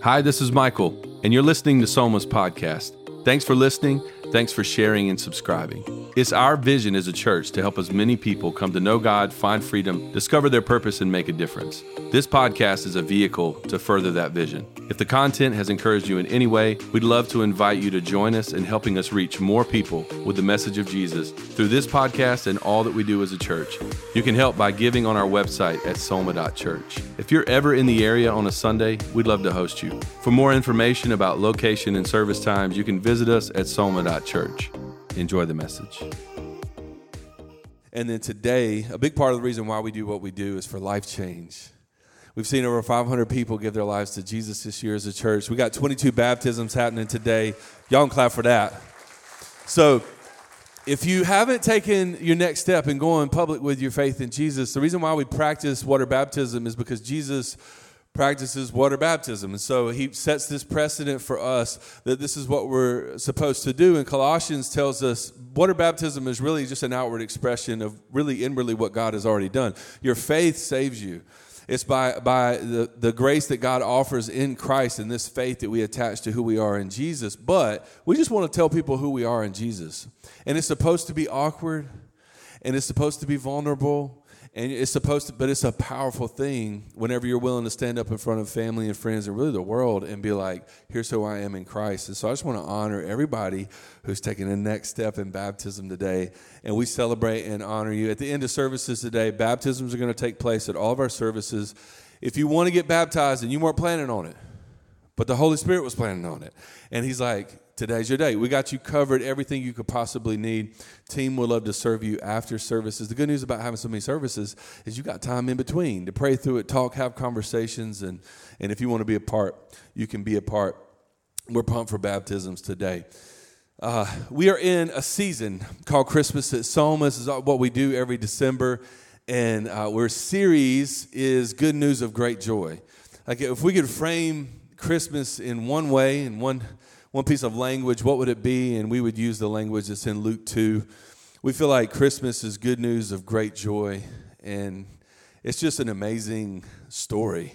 Hi, this is Michael, and you're listening to Soma's podcast. Thanks for listening. Thanks for sharing and subscribing. It's our vision as a church to help as many people come to know God, find freedom, discover their purpose, and make a difference. This podcast is a vehicle to further that vision. If the content has encouraged you in any way, we'd love to invite you to join us in helping us reach more people with the message of Jesus through this podcast and all that we do as a church. You can help by giving on our website at soma.church. If you're ever in the area on a Sunday, we'd love to host you. For more information about location and service times, you can visit us at soma.church. Enjoy the message. And then today, a big part of the reason why we do what we do is for life change. We've seen over 500 people give their lives to Jesus this year as a church. We got 22 baptisms happening today. Y'all can clap for that. So, if you haven't taken your next step and going public with your faith in Jesus, the reason why we practice water baptism is because Jesus practices water baptism. And so he sets this precedent for us that this is what we're supposed to do. And Colossians tells us water baptism is really just an outward expression of really inwardly what God has already done. Your faith saves you. It's by, by the, the grace that God offers in Christ and this faith that we attach to who we are in Jesus. But we just want to tell people who we are in Jesus. And it's supposed to be awkward and it's supposed to be vulnerable and it's supposed to but it's a powerful thing whenever you're willing to stand up in front of family and friends and really the world and be like here's who i am in christ. And so i just want to honor everybody who's taking the next step in baptism today. And we celebrate and honor you. At the end of services today baptisms are going to take place at all of our services. If you want to get baptized and you weren't planning on it but the holy spirit was planning on it and he's like today's your day. We got you covered, everything you could possibly need. Team would love to serve you after services. The good news about having so many services is you got time in between to pray through it, talk, have conversations, and, and if you want to be a part, you can be a part. We're pumped for baptisms today. Uh, we are in a season called Christmas at Soma. Is what we do every December. And uh, our series is Good News of Great Joy. Like if we could frame Christmas in one way, in one one piece of language, what would it be? And we would use the language that's in Luke 2. We feel like Christmas is good news of great joy. And it's just an amazing story.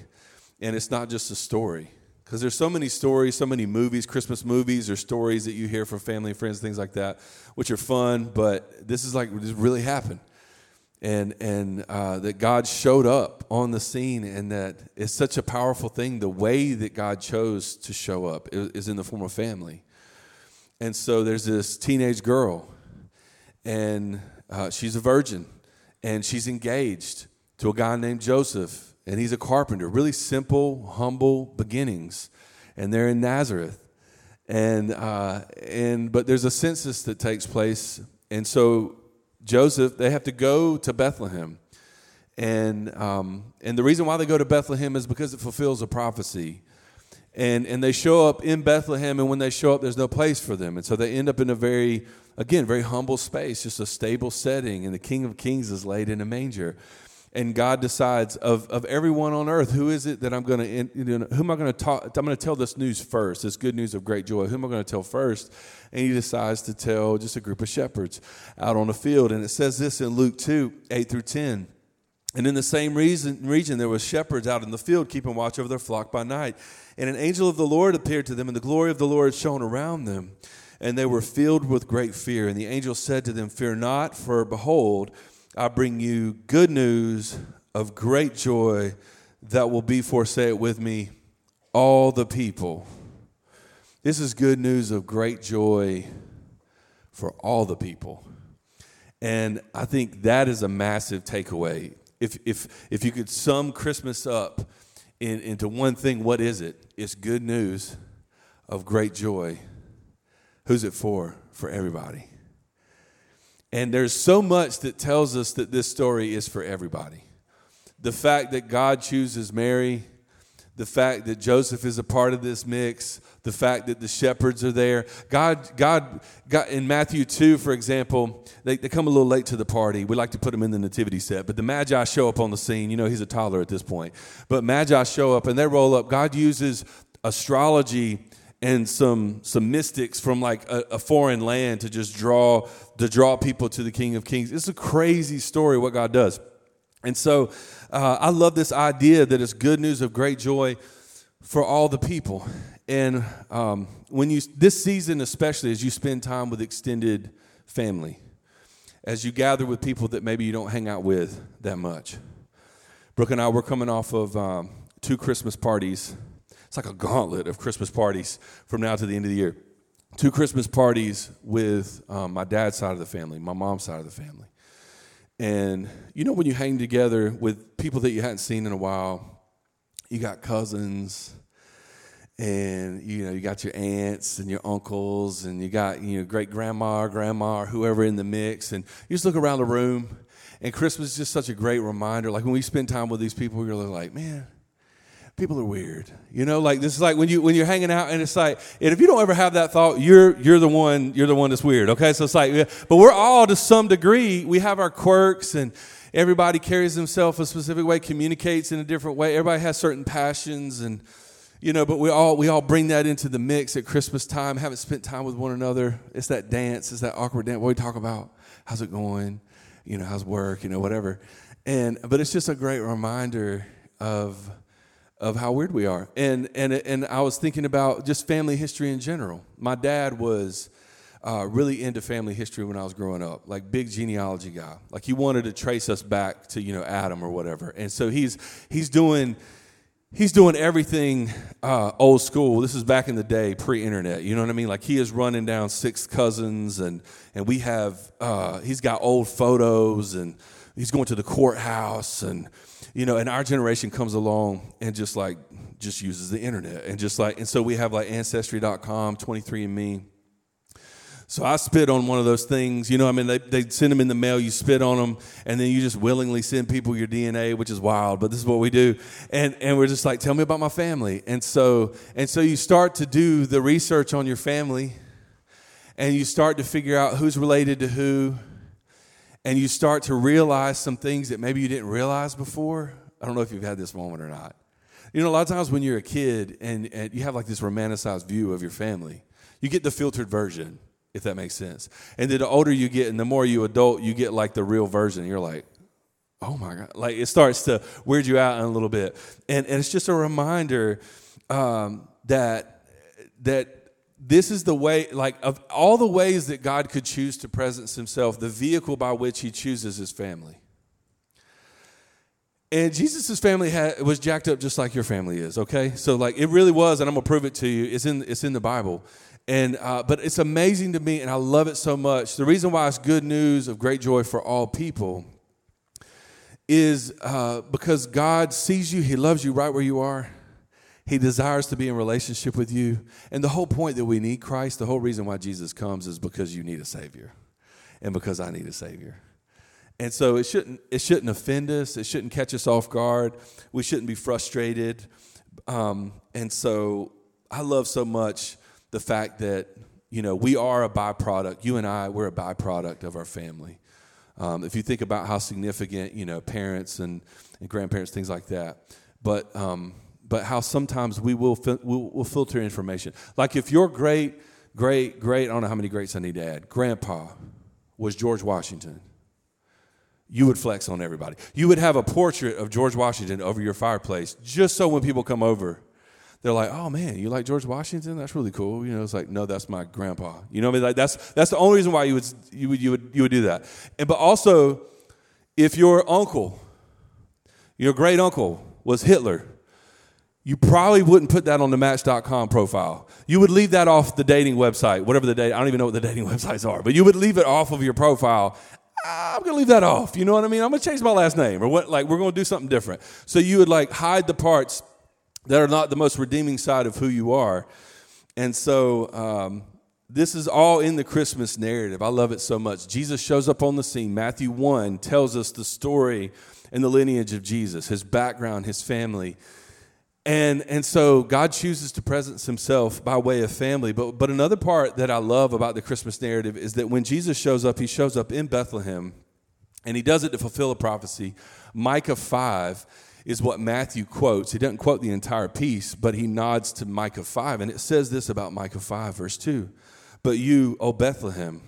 And it's not just a story. Because there's so many stories, so many movies, Christmas movies, or stories that you hear from family, and friends, things like that, which are fun. But this is like this really happened and and uh, that God showed up on the scene, and that it's such a powerful thing. The way that God chose to show up is in the form of family, and so there's this teenage girl, and uh, she's a virgin, and she's engaged to a guy named Joseph, and he's a carpenter. Really simple, humble beginnings, and they're in Nazareth, and uh, and but there's a census that takes place, and so Joseph, they have to go to Bethlehem. And, um, and the reason why they go to Bethlehem is because it fulfills a prophecy. And, and they show up in Bethlehem, and when they show up, there's no place for them. And so they end up in a very, again, very humble space, just a stable setting. And the King of Kings is laid in a manger and God decides of, of everyone on earth, who is it that I'm going to, you know, who am I going to talk? I'm going to tell this news first, this good news of great joy. Who am I going to tell first? And he decides to tell just a group of shepherds out on the field. And it says this in Luke 2 8 through 10. And in the same reason, region, there was shepherds out in the field keeping watch over their flock by night. And an angel of the Lord appeared to them, and the glory of the Lord shone around them. And they were filled with great fear. And the angel said to them, Fear not, for behold, I bring you good news of great joy that will be for, say it with me, all the people. This is good news of great joy for all the people. And I think that is a massive takeaway. If, if, if you could sum Christmas up in, into one thing, what is it? It's good news of great joy. Who's it for? For everybody. And there's so much that tells us that this story is for everybody. The fact that God chooses Mary, the fact that Joseph is a part of this mix, the fact that the shepherds are there. God, God, God in Matthew 2, for example, they, they come a little late to the party. We like to put them in the nativity set, but the Magi show up on the scene. You know, he's a toddler at this point. But Magi show up and they roll up. God uses astrology and some some mystics from like a, a, foreign land to just draw to draw people to the King of Kings. It's a crazy story what God does, and so uh, I love this idea that it's good news of great joy for all the people. And um, when you, this season especially, as you spend time with extended family, as you gather with people that maybe you don't hang out with that much. Brooke and I were coming off of um, two Christmas parties. It's like a gauntlet of Christmas parties from now to the end of the year. Two Christmas parties with um, my dad's side of the family, my mom's side of the family. And you know, when you hang together with people that you hadn't seen in a while, you got cousins, and you know you got your aunts and your uncles and you got you know great grandma or grandma or whoever in the mix and you just look around the room and christmas is just such a great reminder like when we spend time with these people we're like man people are weird. You know like this is like when you when you're hanging out and it's like and if you don't ever have that thought you're you're the one you're the one that's weird okay? So it's like yeah, but we're all to some degree we have our quirks and everybody carries himself a specific way communicates in a different way. Everybody has certain passions and you know but we all we all bring that into the mix at christmas time haven't spent time with one another. It's that dance it's that awkward dance what we talk about how's it going you know how's work you know whatever. And but it's just a great reminder of of how weird we are and and and i was thinking about just family history in general my dad was uh, really into family history when I was growing up, like big genealogy guy. Like he wanted to trace us back to you know Adam or whatever, and so he's he's doing he's doing everything uh, old school. This is back in the day, pre-internet. You know what I mean? Like he is running down six cousins, and and we have uh, he's got old photos, and he's going to the courthouse, and you know, and our generation comes along and just like just uses the internet, and just like and so we have like ancestry.com, 23andMe so I spit on one of those things. You know, I mean, they, they send them in the mail, you spit on them, and then you just willingly send people your DNA, which is wild, but this is what we do. And, and we're just like, tell me about my family. And so, and so you start to do the research on your family, and you start to figure out who's related to who, and you start to realize some things that maybe you didn't realize before. I don't know if you've had this moment or not. You know, a lot of times when you're a kid and, and you have like this romanticized view of your family, you get the filtered version if that makes sense. And then the older you get and the more you adult, you get like the real version. You're like, oh my God. Like it starts to weird you out in a little bit. And, and it's just a reminder um, that, that this is the way, like, of all the ways that God could choose to presence himself, the vehicle by which he chooses his family. And Jesus' family had, was jacked up just like your family is, okay? So, like, it really was, and I'm gonna prove it to you. It's in, it's in the Bible. And, uh, but it's amazing to me, and I love it so much. The reason why it's good news of great joy for all people is uh, because God sees you, He loves you right where you are. He desires to be in relationship with you. And the whole point that we need Christ, the whole reason why Jesus comes is because you need a Savior and because I need a Savior. And so it shouldn't, it shouldn't offend us, it shouldn't catch us off guard, we shouldn't be frustrated. Um, and so I love so much the fact that you know we are a byproduct. You and I, we're a byproduct of our family. Um, if you think about how significant you know parents and, and grandparents, things like that, but um, but how sometimes we will we'll, filter information. Like if your great great great I don't know how many greats I need to add. Grandpa was George Washington. You would flex on everybody. You would have a portrait of George Washington over your fireplace just so when people come over, they're like, "Oh man, you like George Washington? That's really cool." You know, it's like, "No, that's my grandpa." You know, what I mean, like that's that's the only reason why you would you would you would you would do that. And but also, if your uncle, your great uncle was Hitler, you probably wouldn't put that on the Match.com profile. You would leave that off the dating website, whatever the date. I don't even know what the dating websites are, but you would leave it off of your profile. I'm gonna leave that off. You know what I mean? I'm gonna change my last name, or what? Like we're gonna do something different. So you would like hide the parts that are not the most redeeming side of who you are. And so um, this is all in the Christmas narrative. I love it so much. Jesus shows up on the scene. Matthew 1 tells us the story and the lineage of Jesus, his background, his family. And, and so God chooses to presence himself by way of family. But, but another part that I love about the Christmas narrative is that when Jesus shows up, he shows up in Bethlehem, and he does it to fulfill a prophecy. Micah 5 is what Matthew quotes. He doesn't quote the entire piece, but he nods to Micah 5. And it says this about Micah 5, verse 2 But you, O Bethlehem,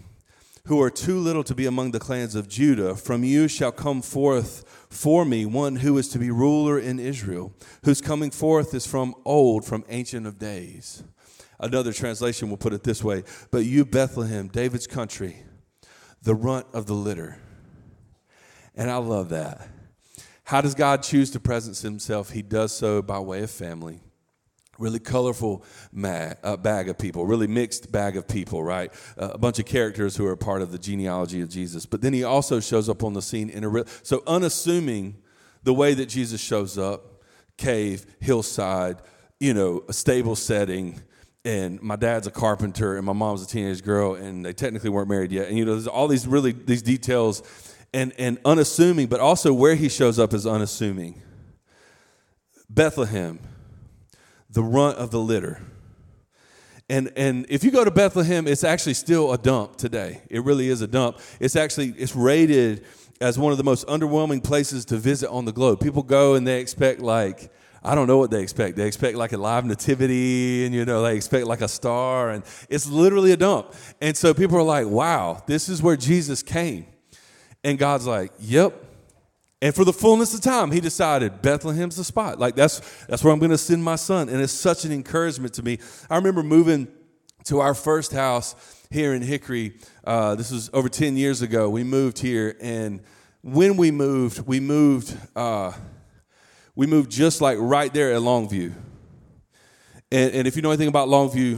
who are too little to be among the clans of Judah, from you shall come forth for me one who is to be ruler in Israel, whose coming forth is from old, from ancient of days. Another translation will put it this way But you, Bethlehem, David's country, the runt of the litter. And I love that. How does God choose to presence himself? He does so by way of family really colorful mag, uh, bag of people, really mixed bag of people, right? Uh, a bunch of characters who are part of the genealogy of Jesus. But then he also shows up on the scene in a real, so unassuming the way that Jesus shows up, cave, hillside, you know, a stable setting. And my dad's a carpenter, and my mom's a teenage girl, and they technically weren't married yet. And you know, there's all these really these details, and and unassuming, but also where he shows up is unassuming. Bethlehem, the runt of the litter. And, and if you go to Bethlehem, it's actually still a dump today. It really is a dump. It's actually it's rated as one of the most underwhelming places to visit on the globe. People go and they expect like I don't know what they expect. They expect like a live nativity and you know they expect like a star and it's literally a dump. And so people are like, "Wow, this is where Jesus came." And God's like, "Yep, and for the fullness of time, he decided Bethlehem's the spot. Like that's that's where I'm going to send my son. And it's such an encouragement to me. I remember moving to our first house here in Hickory. Uh, this was over 10 years ago. We moved here, and when we moved, we moved. Uh, we moved just like right there at Longview. And, and if you know anything about Longview,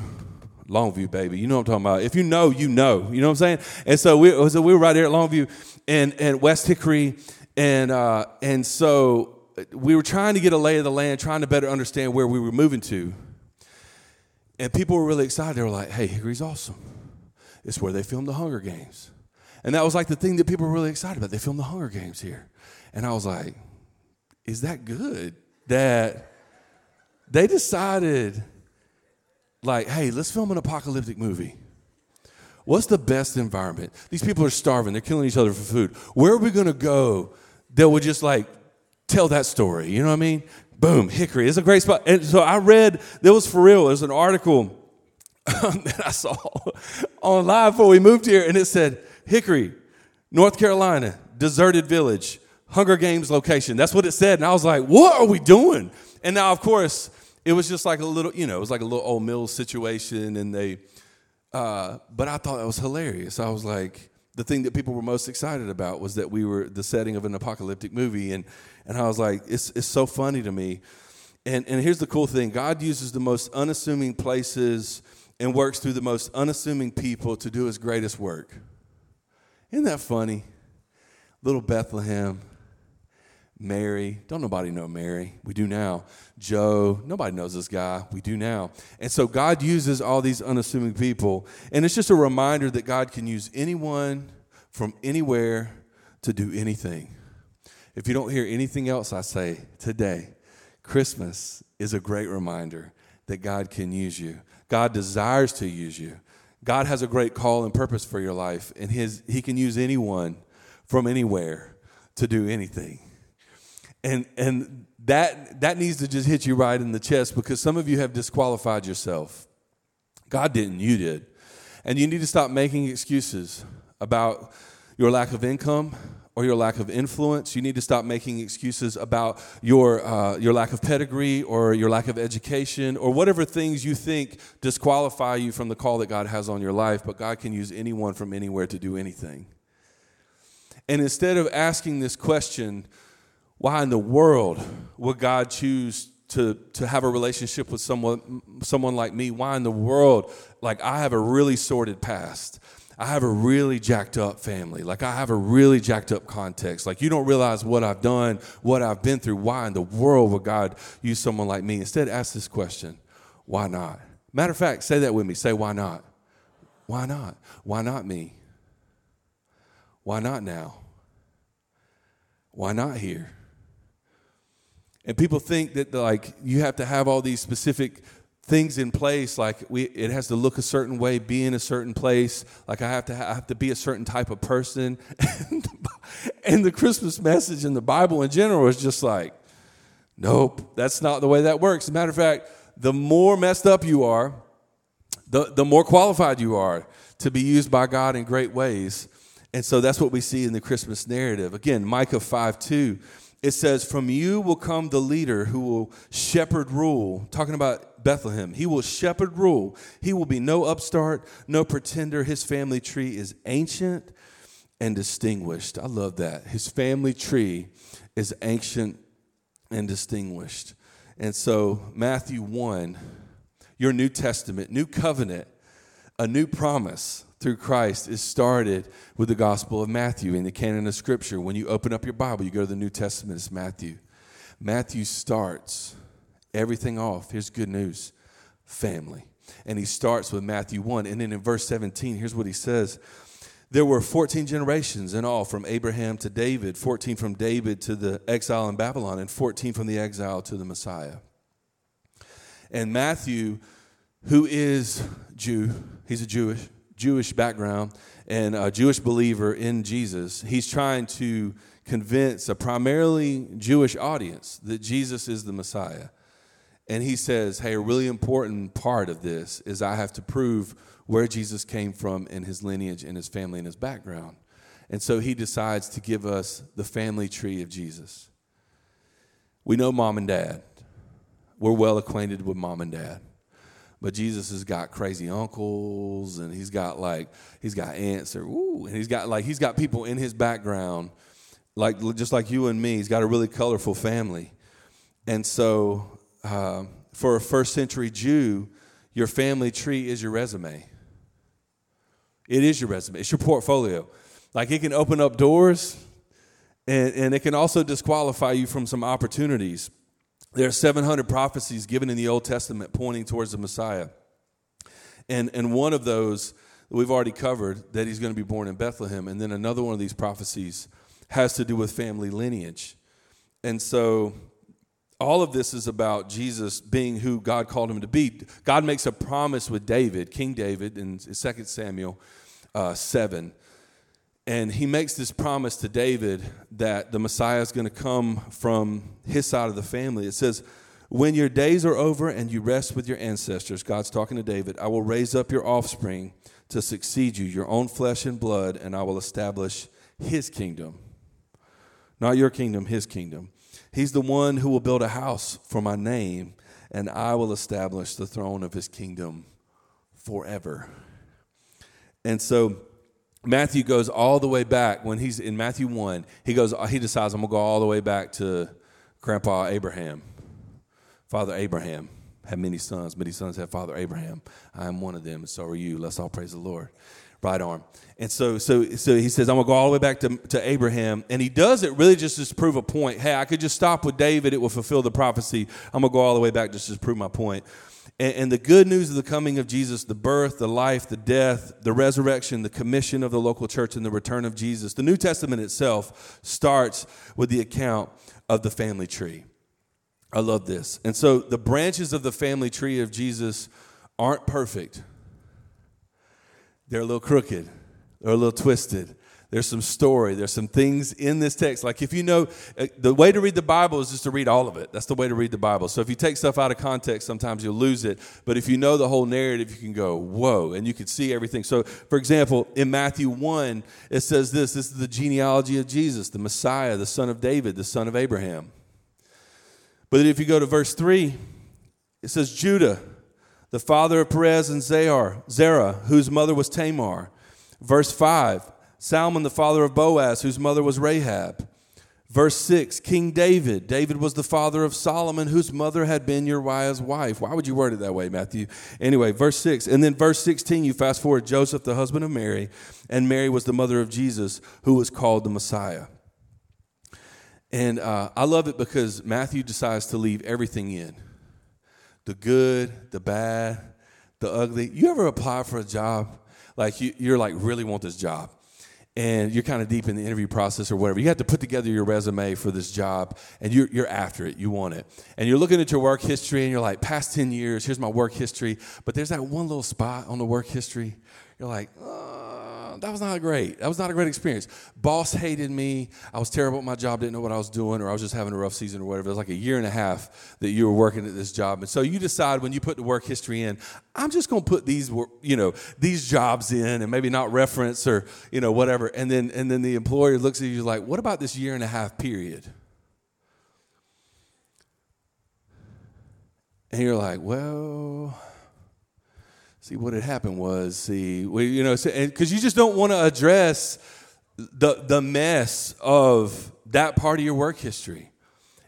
Longview, baby. You know what I'm talking about. If you know, you know. You know what I'm saying? And so we, so we were right there at Longview and, and West Hickory and, uh, and so we were trying to get a lay of the land, trying to better understand where we were moving to. And people were really excited. They were like, hey, Hickory's awesome. It's where they filmed the Hunger Games. And that was like the thing that people were really excited about. They filmed the Hunger Games here. And I was like, is that good that they decided, like, hey, let's film an apocalyptic movie? What's the best environment? These people are starving, they're killing each other for food. Where are we going to go that would just like tell that story. You know what I mean? Boom, Hickory. It's a great spot. And so I read, there was for real, there's an article that I saw online before we moved here, and it said, Hickory, North Carolina, deserted village, Hunger Games location. That's what it said. And I was like, what are we doing? And now, of course, it was just like a little, you know, it was like a little old mill situation, and they, uh, but I thought that was hilarious. I was like, the thing that people were most excited about was that we were the setting of an apocalyptic movie and and I was like it's it's so funny to me. And and here's the cool thing. God uses the most unassuming places and works through the most unassuming people to do his greatest work. Isn't that funny? Little Bethlehem Mary, don't nobody know Mary. We do now. Joe, nobody knows this guy. We do now. And so God uses all these unassuming people. And it's just a reminder that God can use anyone from anywhere to do anything. If you don't hear anything else I say today, Christmas is a great reminder that God can use you. God desires to use you. God has a great call and purpose for your life, and his, He can use anyone from anywhere to do anything and and that that needs to just hit you right in the chest because some of you have disqualified yourself. God didn't, you did. And you need to stop making excuses about your lack of income or your lack of influence. You need to stop making excuses about your, uh, your lack of pedigree or your lack of education or whatever things you think disqualify you from the call that God has on your life. But God can use anyone from anywhere to do anything. And instead of asking this question, why in the world would God choose to, to have a relationship with someone, someone like me? Why in the world? Like, I have a really sordid past. I have a really jacked up family. Like, I have a really jacked up context. Like, you don't realize what I've done, what I've been through. Why in the world would God use someone like me? Instead, ask this question why not? Matter of fact, say that with me. Say, why not? Why not? Why not me? Why not now? Why not here? And people think that like you have to have all these specific things in place like we it has to look a certain way be in a certain place like i have to have to be a certain type of person and the christmas message in the bible in general is just like nope that's not the way that works matter of fact the more messed up you are the, the more qualified you are to be used by God in great ways. And so that's what we see in the Christmas narrative. Again, Micah 5 2, it says, From you will come the leader who will shepherd rule. Talking about Bethlehem. He will shepherd rule. He will be no upstart, no pretender. His family tree is ancient and distinguished. I love that. His family tree is ancient and distinguished. And so, Matthew 1, your New Testament, new covenant, a new promise through Christ is started with the Gospel of Matthew in the canon of Scripture. When you open up your Bible, you go to the New Testament, it's Matthew. Matthew starts everything off. Here's good news family. And he starts with Matthew 1. And then in verse 17, here's what he says There were 14 generations in all from Abraham to David, 14 from David to the exile in Babylon, and 14 from the exile to the Messiah. And Matthew, who is Jew, he's a Jewish, Jewish background and a Jewish believer in Jesus, he's trying to convince a primarily Jewish audience that Jesus is the Messiah. And he says, Hey, a really important part of this is I have to prove where Jesus came from and his lineage and his family and his background. And so he decides to give us the family tree of Jesus. We know mom and dad. We're well acquainted with mom and dad. But Jesus has got crazy uncles and he's got like he's got aunts or ooh, and he's got like he's got people in his background like just like you and me. He's got a really colorful family. And so uh, for a first century Jew, your family tree is your resume. It is your resume. It's your portfolio. Like it can open up doors and, and it can also disqualify you from some opportunities. There are 700 prophecies given in the Old Testament pointing towards the Messiah. And, and one of those we've already covered that he's going to be born in Bethlehem. And then another one of these prophecies has to do with family lineage. And so all of this is about Jesus being who God called him to be. God makes a promise with David, King David, in 2 Samuel uh, 7 and he makes this promise to David that the Messiah is going to come from his side of the family. It says, When your days are over and you rest with your ancestors, God's talking to David, I will raise up your offspring to succeed you, your own flesh and blood, and I will establish his kingdom. Not your kingdom, his kingdom. He's the one who will build a house for my name, and I will establish the throne of his kingdom forever. And so, Matthew goes all the way back when he's in Matthew 1. He goes, he decides, I'm going to go all the way back to Grandpa Abraham, Father Abraham. Had many sons. Many sons had Father Abraham. I am one of them, and so are you. Let's all praise the Lord. Right arm. And so, so, so he says, I'm going to go all the way back to, to Abraham. And he does it really just to prove a point. Hey, I could just stop with David, it will fulfill the prophecy. I'm going to go all the way back just to prove my point. And, and the good news of the coming of Jesus, the birth, the life, the death, the resurrection, the commission of the local church, and the return of Jesus, the New Testament itself starts with the account of the family tree. I love this. And so the branches of the family tree of Jesus aren't perfect. They're a little crooked, they're a little twisted, there's some story. There's some things in this text. Like if you know, uh, the way to read the Bible is just to read all of it. That's the way to read the Bible. So if you take stuff out of context, sometimes you'll lose it. But if you know the whole narrative, you can go, whoa, and you can see everything. So, for example, in Matthew 1, it says this this is the genealogy of Jesus, the Messiah, the son of David, the son of Abraham. But if you go to verse 3, it says Judah, the father of Perez and Zerah, Zerah whose mother was Tamar. Verse 5, Salmon, the father of Boaz, whose mother was Rahab. Verse 6 King David. David was the father of Solomon, whose mother had been Uriah's wife. Why would you word it that way, Matthew? Anyway, verse 6. And then verse 16, you fast forward Joseph, the husband of Mary, and Mary was the mother of Jesus, who was called the Messiah. And uh, I love it because Matthew decides to leave everything in the good, the bad, the ugly. You ever apply for a job? Like you, you're like, really want this job and you're kind of deep in the interview process or whatever. You have to put together your resume for this job, and you're, you're after it. You want it. And you're looking at your work history, and you're like, past 10 years, here's my work history. But there's that one little spot on the work history. You're like, oh, that was not great. That was not a great experience. Boss hated me. I was terrible at my job, didn't know what I was doing, or I was just having a rough season or whatever. It was like a year and a half that you were working at this job. And so you decide when you put the work history in, I'm just going to put these, you know, these jobs in and maybe not reference or, you know, whatever. And then, and then the employer looks at you like, what about this year and a half period? And you're like, well, See, what had happened was, see, we, you know, because you just don't want to address the, the mess of that part of your work history.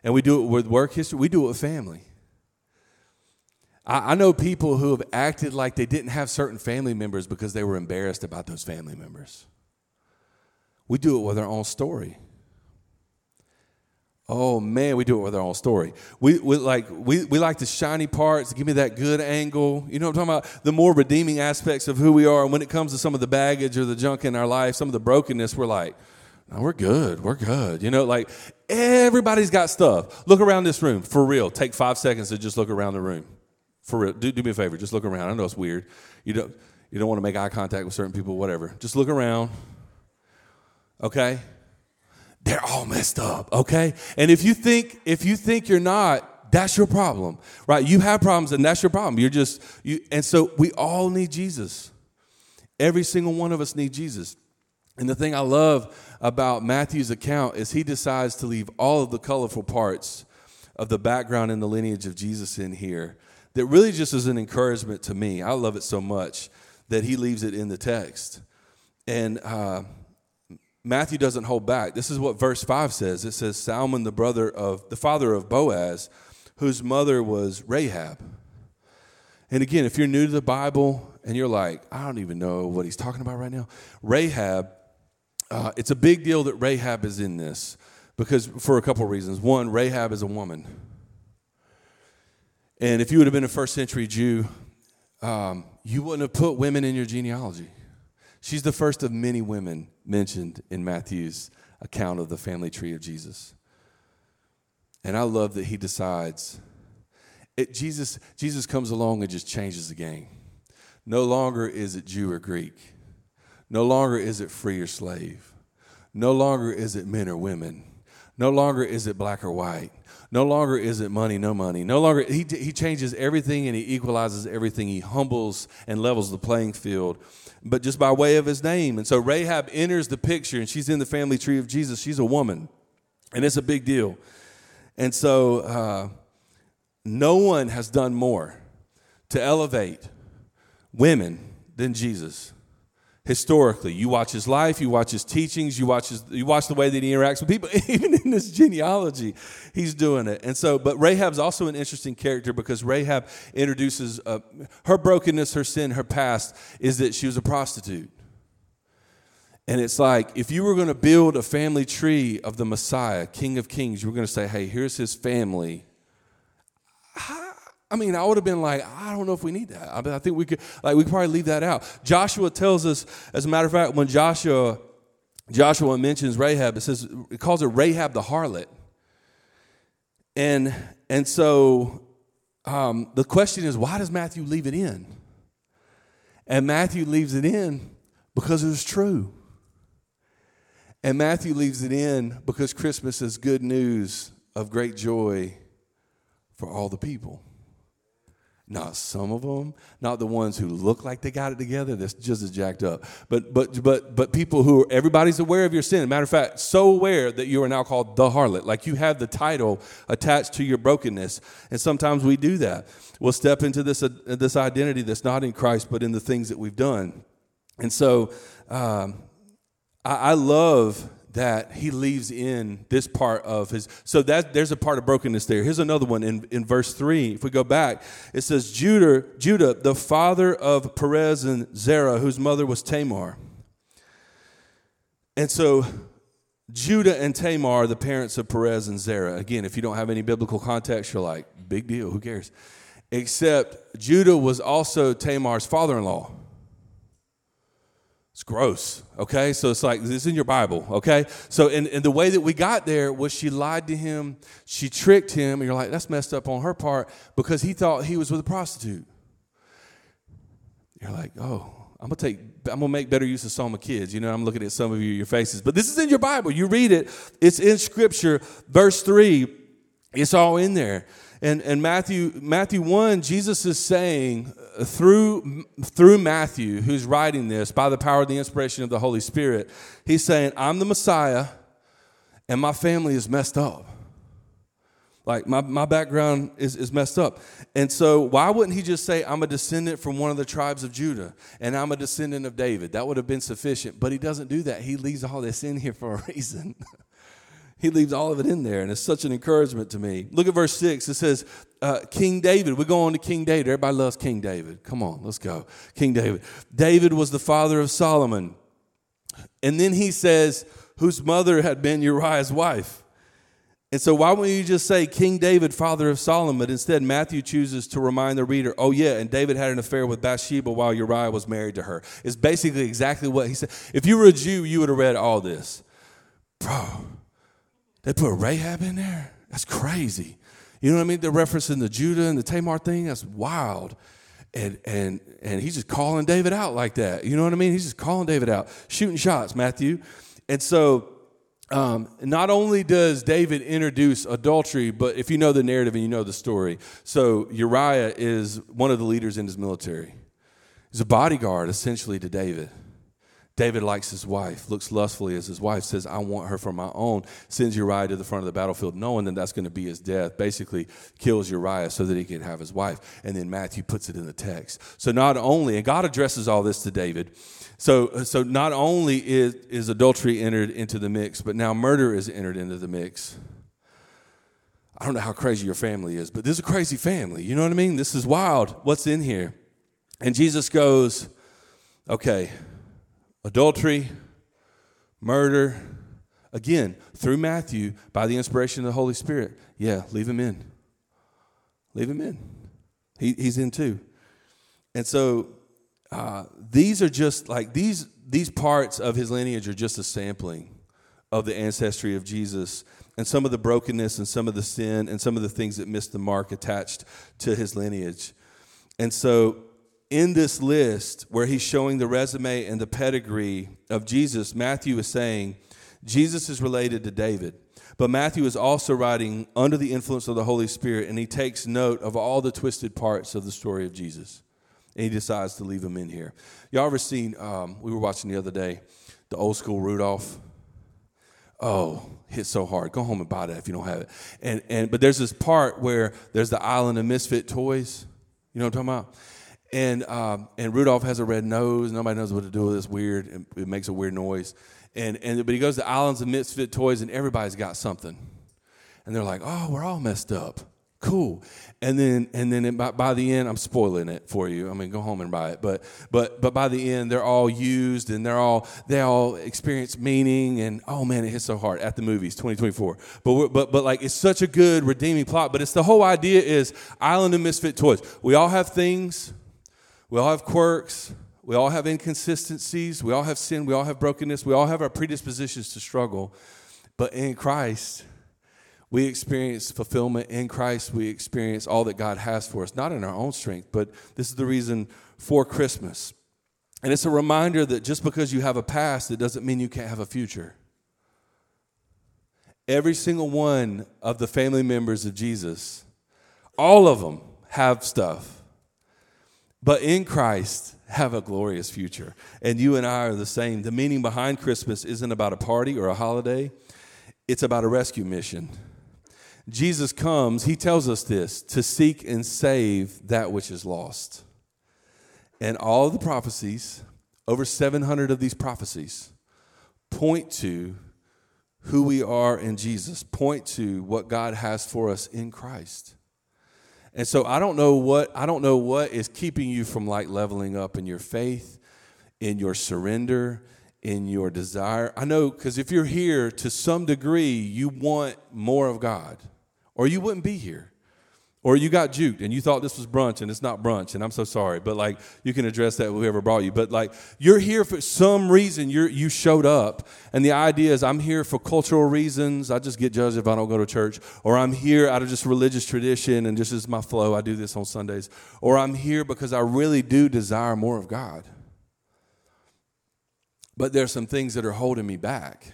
And we do it with work history, we do it with family. I, I know people who have acted like they didn't have certain family members because they were embarrassed about those family members. We do it with our own story. Oh man, we do it with our own story. We, we like we, we like the shiny parts. Give me that good angle. You know what I'm talking about? The more redeeming aspects of who we are. And when it comes to some of the baggage or the junk in our life, some of the brokenness, we're like, no, we're good. We're good. You know, like everybody's got stuff. Look around this room for real. Take five seconds to just look around the room. For real. Do, do me a favor. Just look around. I know it's weird. You don't you don't want to make eye contact with certain people. Whatever. Just look around. Okay they're all messed up, okay? And if you think if you think you're not, that's your problem. Right? You have problems and that's your problem. You're just you and so we all need Jesus. Every single one of us need Jesus. And the thing I love about Matthew's account is he decides to leave all of the colorful parts of the background and the lineage of Jesus in here that really just is an encouragement to me. I love it so much that he leaves it in the text. And uh, Matthew doesn't hold back. This is what verse 5 says. It says Salmon the brother of the father of Boaz, whose mother was Rahab. And again, if you're new to the Bible and you're like, I don't even know what he's talking about right now, Rahab, uh, it's a big deal that Rahab is in this because for a couple of reasons. One, Rahab is a woman. And if you would have been a first century Jew, um, you wouldn't have put women in your genealogy. She's the first of many women mentioned in Matthew's account of the family tree of Jesus. And I love that he decides it, Jesus, Jesus comes along and just changes the game. No longer is it Jew or Greek. No longer is it free or slave. No longer is it men or women. No longer is it black or white. No longer is it money, no money. No longer, he, he changes everything and he equalizes everything. He humbles and levels the playing field but just by way of his name. And so Rahab enters the picture, and she's in the family tree of Jesus. She's a woman, and it's a big deal. And so uh, no one has done more to elevate women than Jesus historically. You watch his life, you watch his teachings, you watch his, you watch the way that he interacts with people. Even in this genealogy, he's doing it. And so, but Rahab's also an interesting character because Rahab introduces uh, her brokenness, her sin, her past is that she was a prostitute. And it's like if you were going to build a family tree of the Messiah, King of Kings, you were going to say, "Hey, here's his family." I mean, I would have been like, I don't know if we need that. I, mean, I think we could, like, we could probably leave that out. Joshua tells us, as a matter of fact, when Joshua, Joshua mentions Rahab, it says, it calls her Rahab the harlot. And, and so um, the question is, why does Matthew leave it in? And Matthew leaves it in because it was true. And Matthew leaves it in because Christmas is good news of great joy for all the people. Not some of them, not the ones who look like they got it together. That's just as jacked up. But but but but people who are, everybody's aware of your sin. Matter of fact, so aware that you are now called the harlot. Like you have the title attached to your brokenness. And sometimes we do that. We'll step into this uh, this identity that's not in Christ, but in the things that we've done. And so um, I, I love that he leaves in this part of his so that there's a part of brokenness there. Here's another one in, in verse 3 if we go back it says judah judah the father of perez and zerah whose mother was tamar. And so judah and tamar are the parents of perez and zerah. Again if you don't have any biblical context you're like big deal who cares? Except judah was also tamar's father-in-law it's gross, okay? So it's like, this is in your Bible, okay? So, and, and the way that we got there was she lied to him, she tricked him, and you're like, that's messed up on her part because he thought he was with a prostitute. You're like, oh, I'm gonna take. I'm gonna make better use of some of my kids. You know, I'm looking at some of you, your faces, but this is in your Bible. You read it. It's in Scripture. Verse three. It's all in there. And, and Matthew, Matthew 1, Jesus is saying uh, through, through Matthew, who's writing this by the power of the inspiration of the Holy Spirit, he's saying, I'm the Messiah and my family is messed up. Like my, my background is, is messed up. And so why wouldn't he just say, I'm a descendant from one of the tribes of Judah and I'm a descendant of David? That would have been sufficient. But he doesn't do that. He leaves all this in here for a reason. he leaves all of it in there, and it's such an encouragement to me. Look at verse 6. It says, uh, King David. We go on to King David. Everybody loves King David. Come on, let's go. King David. David was the father of Solomon. And then he says, whose mother had been Uriah's wife. And so, why wouldn't you just say King David, father of Solomon? But instead, Matthew chooses to remind the reader, oh, yeah, and David had an affair with Bathsheba while Uriah was married to her. It's basically exactly what he said. If you were a Jew, you would have read all this. Bro, they put Rahab in there? That's crazy. You know what I mean? They're referencing the Judah and the Tamar thing. That's wild. And, and, and he's just calling David out like that. You know what I mean? He's just calling David out, shooting shots, Matthew. And so, um, not only does David introduce adultery, but if you know the narrative and you know the story, so Uriah is one of the leaders in his military. He's a bodyguard essentially to David. David likes his wife, looks lustfully as his wife, says, I want her for my own, sends Uriah to the front of the battlefield, knowing that that's going to be his death, basically kills Uriah so that he can have his wife. And then Matthew puts it in the text. So not only, and God addresses all this to David, so, so not only is, is adultery entered into the mix, but now murder is entered into the mix. I don't know how crazy your family is, but this is a crazy family. You know what I mean? This is wild. What's in here? And Jesus goes, okay, adultery, murder. Again, through Matthew, by the inspiration of the Holy Spirit. Yeah, leave him in. Leave him in. He, he's in too. And so uh, these are just like these these parts of his lineage are just a sampling of the ancestry of Jesus and some of the brokenness and some of the sin and some of the things that missed the mark attached to his lineage. And so in this list where he's showing the resume and the pedigree of Jesus, Matthew is saying Jesus is related to David. But Matthew is also writing under the influence of the Holy Spirit, and he takes note of all the twisted parts of the story of Jesus. And he decides to leave them in here. Y'all ever seen, um, we were watching the other day, the old school Rudolph? Oh, hit so hard. Go home and buy that if you don't have it. And, and, but there's this part where there's the island of misfit toys. You know what I'm talking about? And, um, and Rudolph has a red nose. Nobody knows what to do with this weird. It makes a weird noise. And, and, but he goes to Islands of Misfit Toys, and everybody's got something. And they're like, oh, we're all messed up. Cool. And then, and then by, by, the end, I'm spoiling it for you. I mean, go home and buy it. But, but, but by the end, they're all used and they're all, they all experience meaning. And oh man, it hits so hard at the movies, 2024. But, but, but like, it's such a good redeeming plot. But it's the whole idea is Island of Misfit Toys. We all have things we all have quirks. We all have inconsistencies. We all have sin. We all have brokenness. We all have our predispositions to struggle. But in Christ, we experience fulfillment. In Christ, we experience all that God has for us, not in our own strength, but this is the reason for Christmas. And it's a reminder that just because you have a past, it doesn't mean you can't have a future. Every single one of the family members of Jesus, all of them have stuff but in Christ have a glorious future. And you and I are the same. The meaning behind Christmas isn't about a party or a holiday, it's about a rescue mission. Jesus comes, he tells us this to seek and save that which is lost. And all the prophecies, over 700 of these prophecies, point to who we are in Jesus, point to what God has for us in Christ. And so I don't know what I don't know what is keeping you from like leveling up in your faith, in your surrender, in your desire. I know cuz if you're here to some degree you want more of God or you wouldn't be here. Or you got juked and you thought this was brunch and it's not brunch, and I'm so sorry. But like you can address that with whoever brought you. But like you're here for some reason, you you showed up, and the idea is I'm here for cultural reasons. I just get judged if I don't go to church, or I'm here out of just religious tradition and just as my flow. I do this on Sundays, or I'm here because I really do desire more of God. But there's some things that are holding me back.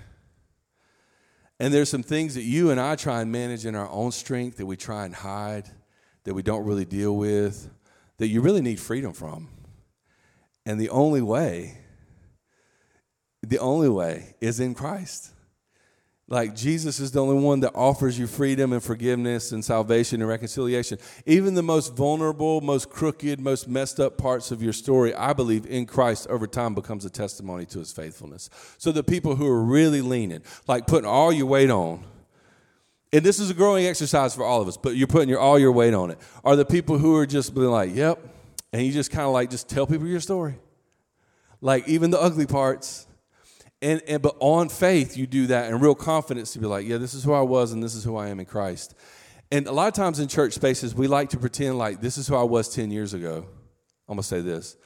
And there's some things that you and I try and manage in our own strength that we try and hide, that we don't really deal with, that you really need freedom from. And the only way, the only way is in Christ. Like Jesus is the only one that offers you freedom and forgiveness and salvation and reconciliation. Even the most vulnerable, most crooked, most messed up parts of your story, I believe in Christ over time becomes a testimony to his faithfulness. So the people who are really leaning, like putting all your weight on, and this is a growing exercise for all of us, but you're putting your all your weight on it, are the people who are just being like, yep, and you just kind of like just tell people your story. Like even the ugly parts. And, and but on faith you do that and real confidence to be like yeah this is who i was and this is who i am in christ. And a lot of times in church spaces we like to pretend like this is who i was 10 years ago. I'm going to say this.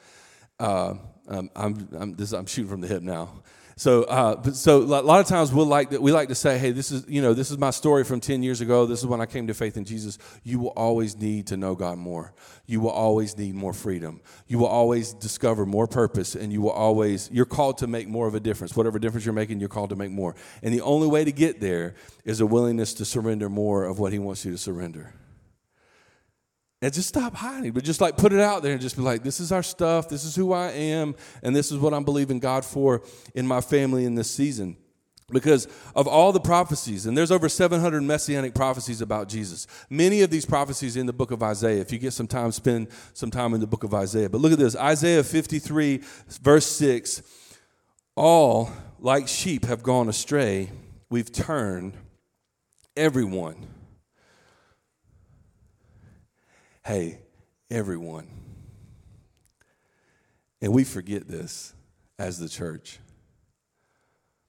Uh, um, I'm, I'm, this, I'm shooting from the hip now so, uh, so a lot of times we'll like we like to say, "Hey, this is you know this is my story from ten years ago. This is when I came to faith in Jesus." You will always need to know God more. You will always need more freedom. You will always discover more purpose, and you will always you're called to make more of a difference. Whatever difference you're making, you're called to make more. And the only way to get there is a willingness to surrender more of what He wants you to surrender. And just stop hiding, but just like put it out there and just be like, this is our stuff, this is who I am, and this is what I'm believing God for in my family in this season. Because of all the prophecies, and there's over 700 messianic prophecies about Jesus. Many of these prophecies in the book of Isaiah. If you get some time, spend some time in the book of Isaiah. But look at this Isaiah 53, verse 6 All like sheep have gone astray, we've turned everyone Hey, everyone. And we forget this as the church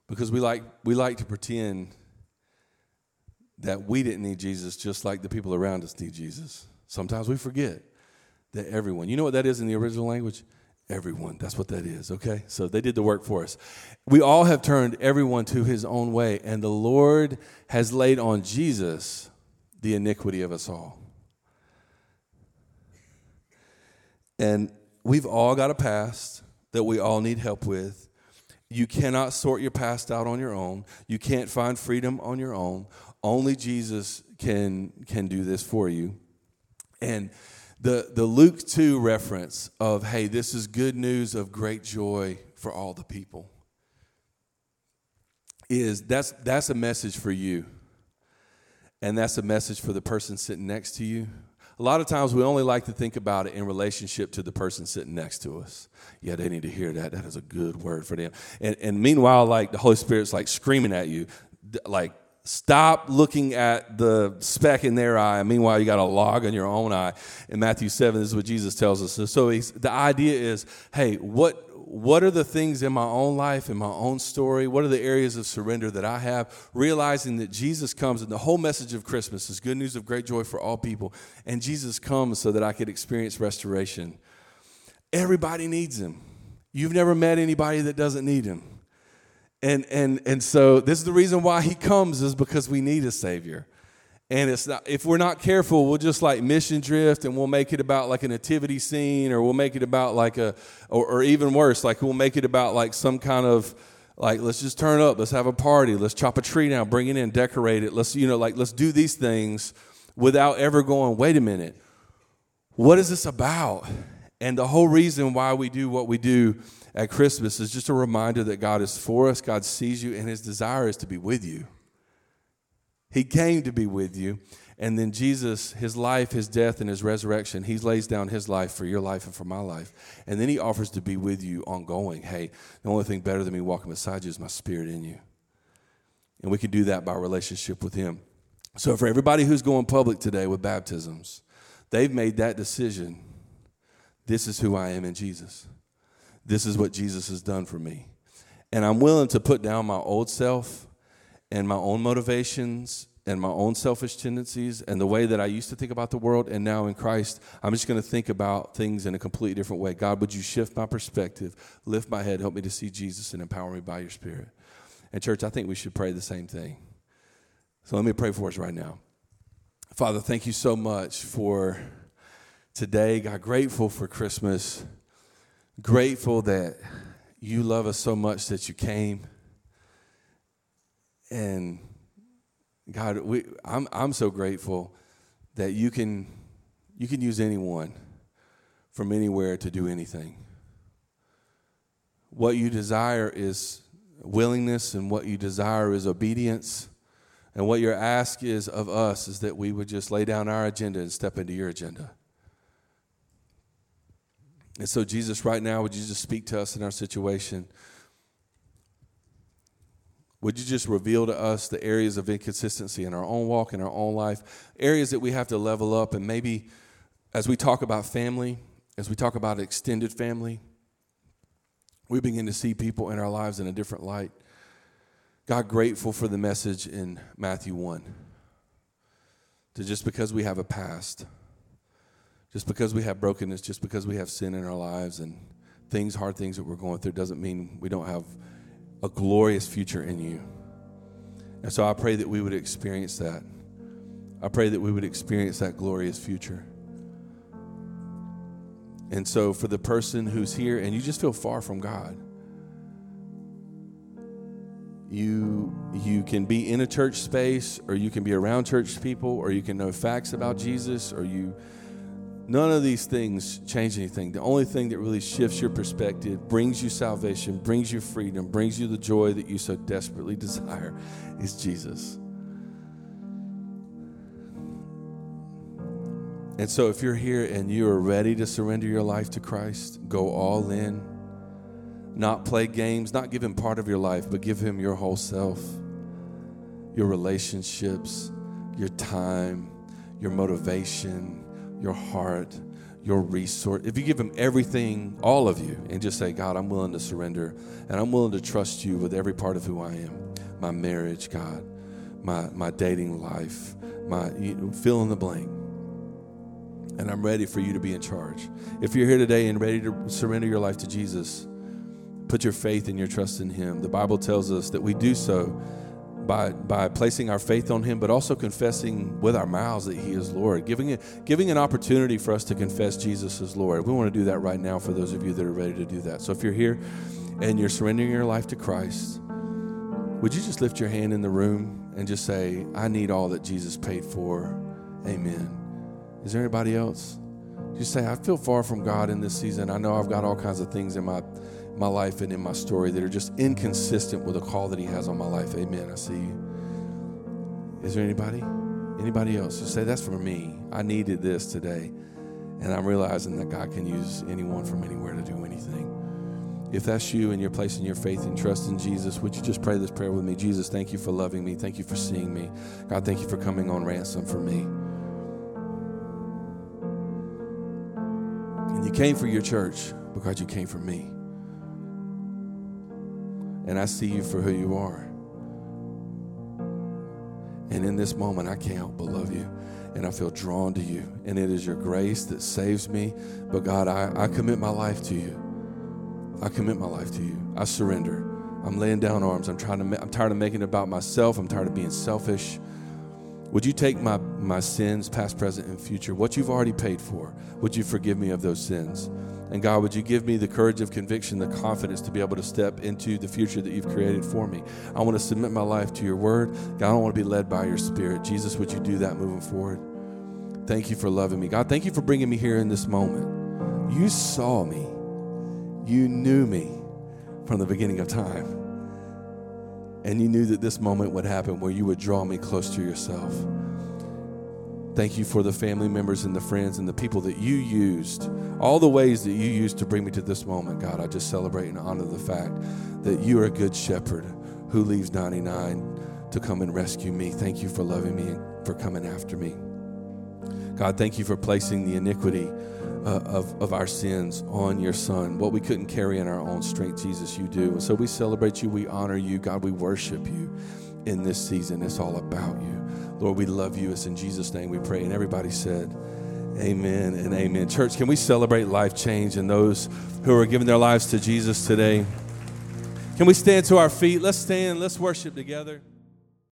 because we like, we like to pretend that we didn't need Jesus just like the people around us need Jesus. Sometimes we forget that everyone, you know what that is in the original language? Everyone. That's what that is, okay? So they did the work for us. We all have turned everyone to his own way, and the Lord has laid on Jesus the iniquity of us all. And we've all got a past that we all need help with. You cannot sort your past out on your own. You can't find freedom on your own. Only Jesus can can do this for you. And the the Luke 2 reference of hey, this is good news of great joy for all the people is that's that's a message for you. And that's a message for the person sitting next to you a lot of times we only like to think about it in relationship to the person sitting next to us. Yeah, they need to hear that. That is a good word for them. And, and meanwhile, like the Holy Spirit's like screaming at you, like, stop looking at the speck in their eye. Meanwhile, you got a log in your own eye. In Matthew 7, this is what Jesus tells us. So the idea is hey, what, what are the things in my own life, in my own story? What are the areas of surrender that I have? Realizing that Jesus comes, and the whole message of Christmas is good news of great joy for all people. And Jesus comes so that I could experience restoration. Everybody needs him. You've never met anybody that doesn't need him. And, and, and so this is the reason why he comes is because we need a savior and it's not if we're not careful we'll just like mission drift and we'll make it about like a nativity scene or we'll make it about like a or, or, even worse like we'll make it about like some kind of like let's just turn up let's have a party let's chop a tree down bring it in decorate it let's you know like let's do these things without ever going wait a minute what is this about? And the whole reason why we do what we do at christmas is just a reminder that god is for us god sees you and his desire is to be with you he came to be with you. And then Jesus, his life, his death, and his resurrection, he lays down his life for your life and for my life. And then he offers to be with you ongoing. Hey, the only thing better than me walking beside you is my spirit in you. And we can do that by relationship with him. So for everybody who's going public today with baptisms, they've made that decision. This is who I am in Jesus. This is what Jesus has done for me. And I'm willing to put down my old self and my own motivations and my own selfish tendencies and the way that I used to think about the world. And now in Christ, I'm just going to think about things in a completely different way. God, would you shift my perspective, lift my head, help me to see Jesus, and empower me by your Spirit? And, church, I think we should pray the same thing. So let me pray for us right now. Father, thank you so much for today. God, grateful for Christmas. Grateful that you love us so much that you came. And God, we, I'm, I'm so grateful that you can, you can use anyone from anywhere to do anything. What you desire is willingness, and what you desire is obedience. And what your ask is of us is that we would just lay down our agenda and step into your agenda. And so, Jesus, right now, would you just speak to us in our situation? Would you just reveal to us the areas of inconsistency in our own walk, in our own life, areas that we have to level up? And maybe as we talk about family, as we talk about extended family, we begin to see people in our lives in a different light. God, grateful for the message in Matthew 1. To just because we have a past, just because we have brokenness, just because we have sin in our lives and things, hard things that we're going through, doesn't mean we don't have a glorious future in you. And so I pray that we would experience that. I pray that we would experience that glorious future. And so, for the person who's here and you just feel far from God, you you can be in a church space or you can be around church people or you can know facts about Jesus or you None of these things change anything. The only thing that really shifts your perspective, brings you salvation, brings you freedom, brings you the joy that you so desperately desire is Jesus. And so, if you're here and you are ready to surrender your life to Christ, go all in. Not play games, not give Him part of your life, but give Him your whole self, your relationships, your time, your motivation your heart, your resource, if you give Him everything, all of you, and just say, God, I'm willing to surrender and I'm willing to trust you with every part of who I am my marriage, God, my, my dating life, my you know, fill in the blank. And I'm ready for you to be in charge. If you're here today and ready to surrender your life to Jesus, put your faith and your trust in Him. The Bible tells us that we do so by, by placing our faith on Him, but also confessing with our mouths that He is Lord, giving, giving an opportunity for us to confess Jesus as Lord. We want to do that right now for those of you that are ready to do that. So if you're here and you're surrendering your life to Christ, would you just lift your hand in the room and just say, I need all that Jesus paid for? Amen. Is there anybody else? Just say, I feel far from God in this season. I know I've got all kinds of things in my my life and in my story that are just inconsistent with the call that He has on my life. Amen. I see you. Is there anybody? Anybody else? Just say, That's for me. I needed this today. And I'm realizing that God can use anyone from anywhere to do anything. If that's you and you're placing your faith and trust in Jesus, would you just pray this prayer with me? Jesus, thank you for loving me. Thank you for seeing me. God, thank you for coming on ransom for me. And you came for your church because you came for me and I see you for who you are. And in this moment, I can't help but love you. And I feel drawn to you. And it is your grace that saves me. But God, I, I commit my life to you. I commit my life to you. I surrender. I'm laying down arms. I'm trying to. I'm tired of making it about myself. I'm tired of being selfish. Would you take my, my sins, past, present, and future, what you've already paid for? Would you forgive me of those sins? And God, would you give me the courage of conviction, the confidence to be able to step into the future that you've created for me? I want to submit my life to your word. God, I want to be led by your spirit. Jesus, would you do that moving forward? Thank you for loving me. God, thank you for bringing me here in this moment. You saw me, you knew me from the beginning of time. And you knew that this moment would happen where you would draw me close to yourself. Thank you for the family members and the friends and the people that you used, all the ways that you used to bring me to this moment, God. I just celebrate and honor the fact that you are a good shepherd who leaves 99 to come and rescue me. Thank you for loving me and for coming after me. God, thank you for placing the iniquity uh, of, of our sins on your Son. What we couldn't carry in our own strength, Jesus, you do. And so we celebrate you, we honor you. God, we worship you in this season. It's all about you. Lord, we love you. It's in Jesus' name we pray. And everybody said, Amen and amen. Church, can we celebrate life change and those who are giving their lives to Jesus today? Can we stand to our feet? Let's stand, let's worship together.